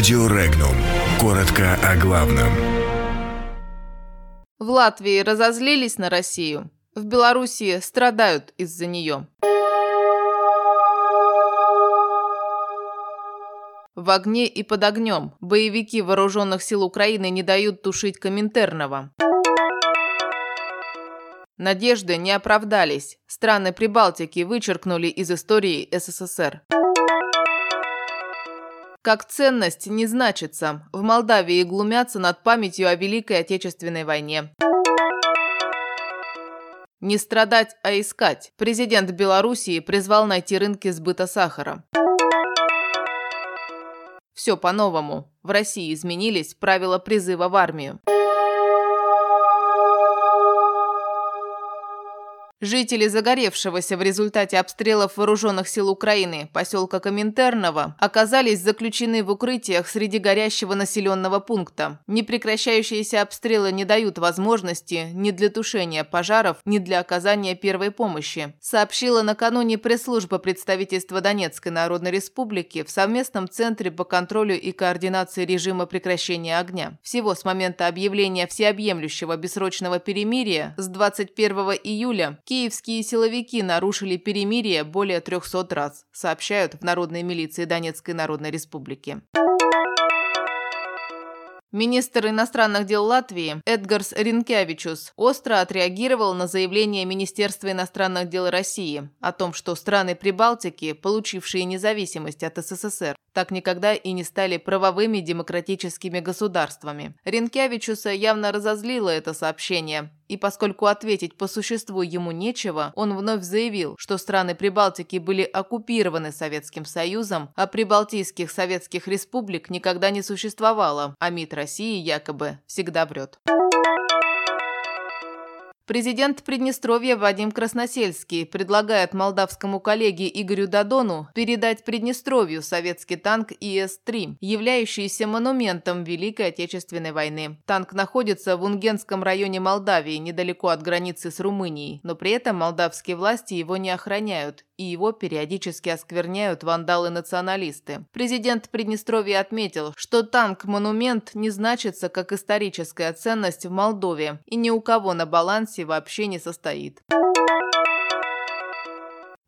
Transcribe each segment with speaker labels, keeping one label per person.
Speaker 1: Радио Регнум. Коротко о главном.
Speaker 2: В Латвии разозлились на Россию. В Белоруссии страдают из-за нее. В огне и под огнем боевики вооруженных сил Украины не дают тушить Коминтернова. Надежды не оправдались. Страны Прибалтики вычеркнули из истории СССР. Как ценность не значится. В Молдавии глумятся над памятью о Великой Отечественной войне. Не страдать, а искать. Президент Белоруссии призвал найти рынки сбыта сахара. Все по-новому. В России изменились правила призыва в армию. Жители загоревшегося в результате обстрелов вооруженных сил Украины поселка Коминтерново оказались заключены в укрытиях среди горящего населенного пункта. Непрекращающиеся обстрелы не дают возможности ни для тушения пожаров, ни для оказания первой помощи, сообщила накануне пресс-служба представительства Донецкой Народной Республики в совместном центре по контролю и координации режима прекращения огня. Всего с момента объявления всеобъемлющего бессрочного перемирия с 21 июля Киевские силовики нарушили перемирие более 300 раз, сообщают в Народной милиции Донецкой Народной Республики. Министр иностранных дел Латвии Эдгарс Ринкевичус остро отреагировал на заявление Министерства иностранных дел России о том, что страны Прибалтики, получившие независимость от СССР, так никогда и не стали правовыми демократическими государствами. Ринкевичуса явно разозлило это сообщение, и поскольку ответить по существу ему нечего, он вновь заявил, что страны Прибалтики были оккупированы Советским Союзом, а прибалтийских советских республик никогда не существовало, а МИД России якобы всегда врет. Президент Приднестровья Вадим Красносельский предлагает молдавскому коллеге Игорю Дадону передать Приднестровью советский танк ИС-3, являющийся монументом Великой Отечественной войны. Танк находится в Унгенском районе Молдавии, недалеко от границы с Румынией, но при этом молдавские власти его не охраняют и его периодически оскверняют вандалы-националисты. Президент Приднестровья отметил, что танк-монумент не значится как историческая ценность в Молдове и ни у кого на балансе вообще не состоит.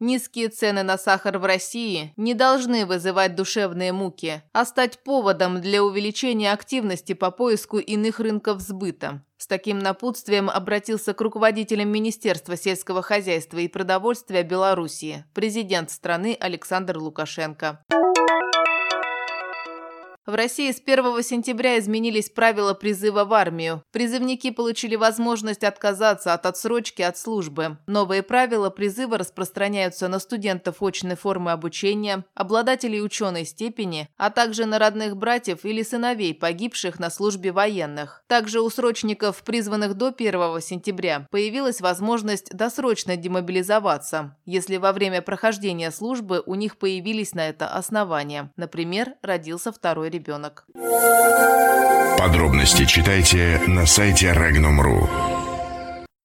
Speaker 2: Низкие цены на сахар в России не должны вызывать душевные муки, а стать поводом для увеличения активности по поиску иных рынков сбыта. С таким напутствием обратился к руководителям Министерства сельского хозяйства и продовольствия Белоруссии президент страны Александр Лукашенко. В России с 1 сентября изменились правила призыва в армию. Призывники получили возможность отказаться от отсрочки от службы. Новые правила призыва распространяются на студентов очной формы обучения, обладателей ученой степени, а также на родных братьев или сыновей, погибших на службе военных. Также у срочников, призванных до 1 сентября, появилась возможность досрочно демобилизоваться, если во время прохождения службы у них появились на это основания. Например, родился второй ребенок.
Speaker 1: Подробности читайте на сайте Regnum.ru.